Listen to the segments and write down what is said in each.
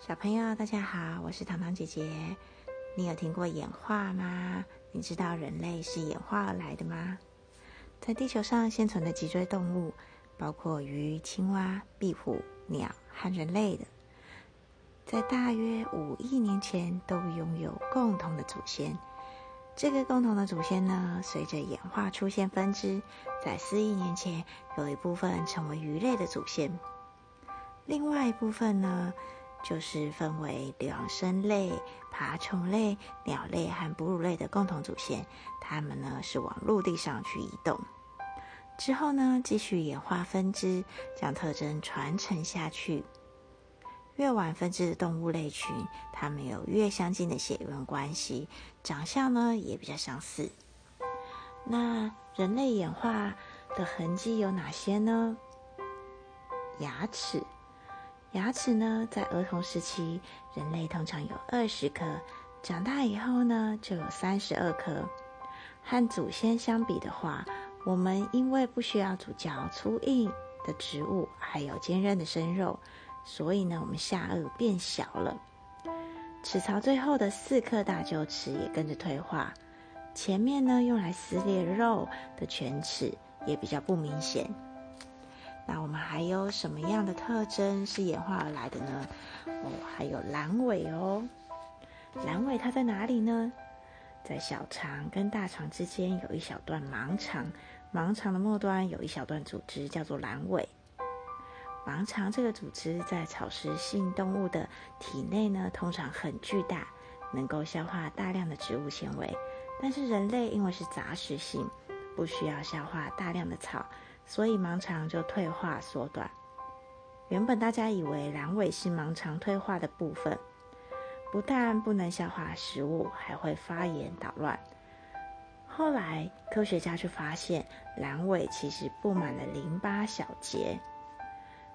小朋友，大家好，我是糖糖姐姐。你有听过演化吗？你知道人类是演化而来的吗？在地球上现存的脊椎动物，包括鱼、青蛙、壁虎、鸟和人类的，在大约五亿年前都拥有共同的祖先。这个共同的祖先呢，随着演化出现分支，在四亿年前有一部分成为鱼类的祖先，另外一部分呢？就是分为两生类、爬虫类、鸟类和哺乳类的共同祖先，它们呢是往陆地上去移动。之后呢，继续演化分支，将特征传承下去。越晚分支的动物类群，它们有越相近的血缘关系，长相呢也比较相似。那人类演化的痕迹有哪些呢？牙齿。牙齿呢，在儿童时期，人类通常有二十颗，长大以后呢，就有三十二颗。和祖先相比的话，我们因为不需要咀嚼粗硬的植物，还有坚韧的生肉，所以呢，我们下颚变小了。齿槽最后的四颗大臼齿也跟着退化，前面呢，用来撕裂肉的犬齿也比较不明显。那我们还有什么样的特征是演化而来的呢？哦，还有阑尾哦。阑尾它在哪里呢？在小肠跟大肠之间有一小段盲肠，盲肠的末端有一小段组织叫做阑尾。盲肠这个组织在草食性动物的体内呢，通常很巨大，能够消化大量的植物纤维。但是人类因为是杂食性，不需要消化大量的草。所以盲肠就退化缩短。原本大家以为阑尾是盲肠退化的部分，不但不能消化食物，还会发炎捣乱。后来科学家就发现，阑尾其实布满了淋巴小结，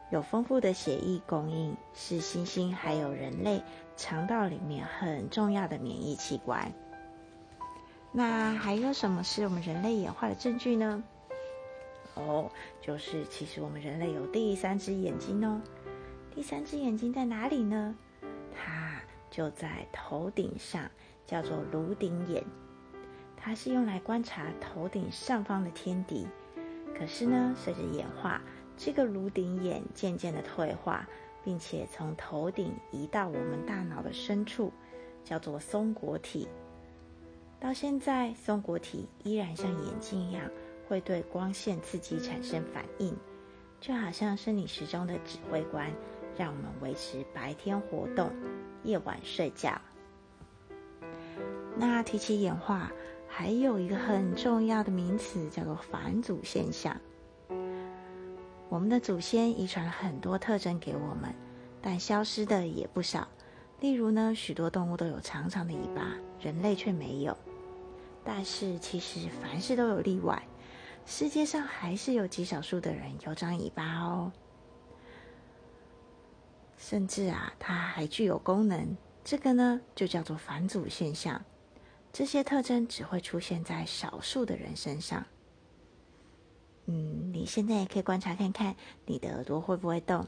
有丰富的血液供应，是猩猩还有人类肠道里面很重要的免疫器官。那还有什么是我们人类演化的证据呢？哦，就是其实我们人类有第三只眼睛哦。第三只眼睛在哪里呢？它就在头顶上，叫做颅顶眼。它是用来观察头顶上方的天敌。可是呢，随着演化，这个颅顶眼渐渐的退化，并且从头顶移到我们大脑的深处，叫做松果体。到现在，松果体依然像眼睛一样。会对光线刺激产生反应，就好像生理时钟的指挥官，让我们维持白天活动，夜晚睡觉。那提起演化，还有一个很重要的名词叫做返祖现象。我们的祖先遗传了很多特征给我们，但消失的也不少。例如呢，许多动物都有长长的尾巴，人类却没有。但是其实凡事都有例外。世界上还是有极少数的人有长尾巴哦，甚至啊，它还具有功能。这个呢，就叫做返祖现象。这些特征只会出现在少数的人身上。嗯，你现在也可以观察看看，你的耳朵会不会动？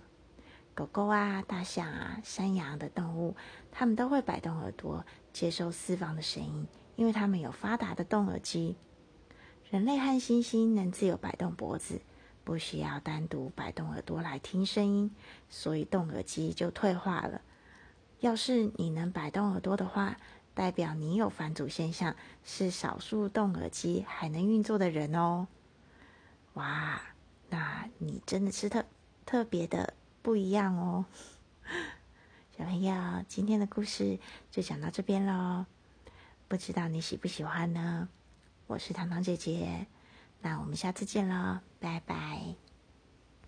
狗狗啊、大象啊、山羊的动物，它们都会摆动耳朵，接收四方的声音，因为它们有发达的动耳机。人类和猩猩能自由摆动脖子，不需要单独摆动耳朵来听声音，所以动耳机就退化了。要是你能摆动耳朵的话，代表你有返祖现象，是少数动耳机还能运作的人哦。哇，那你真的是特特别的不一样哦。小朋友，今天的故事就讲到这边喽，不知道你喜不喜欢呢？我是糖糖姐姐，那我们下次见了，拜拜。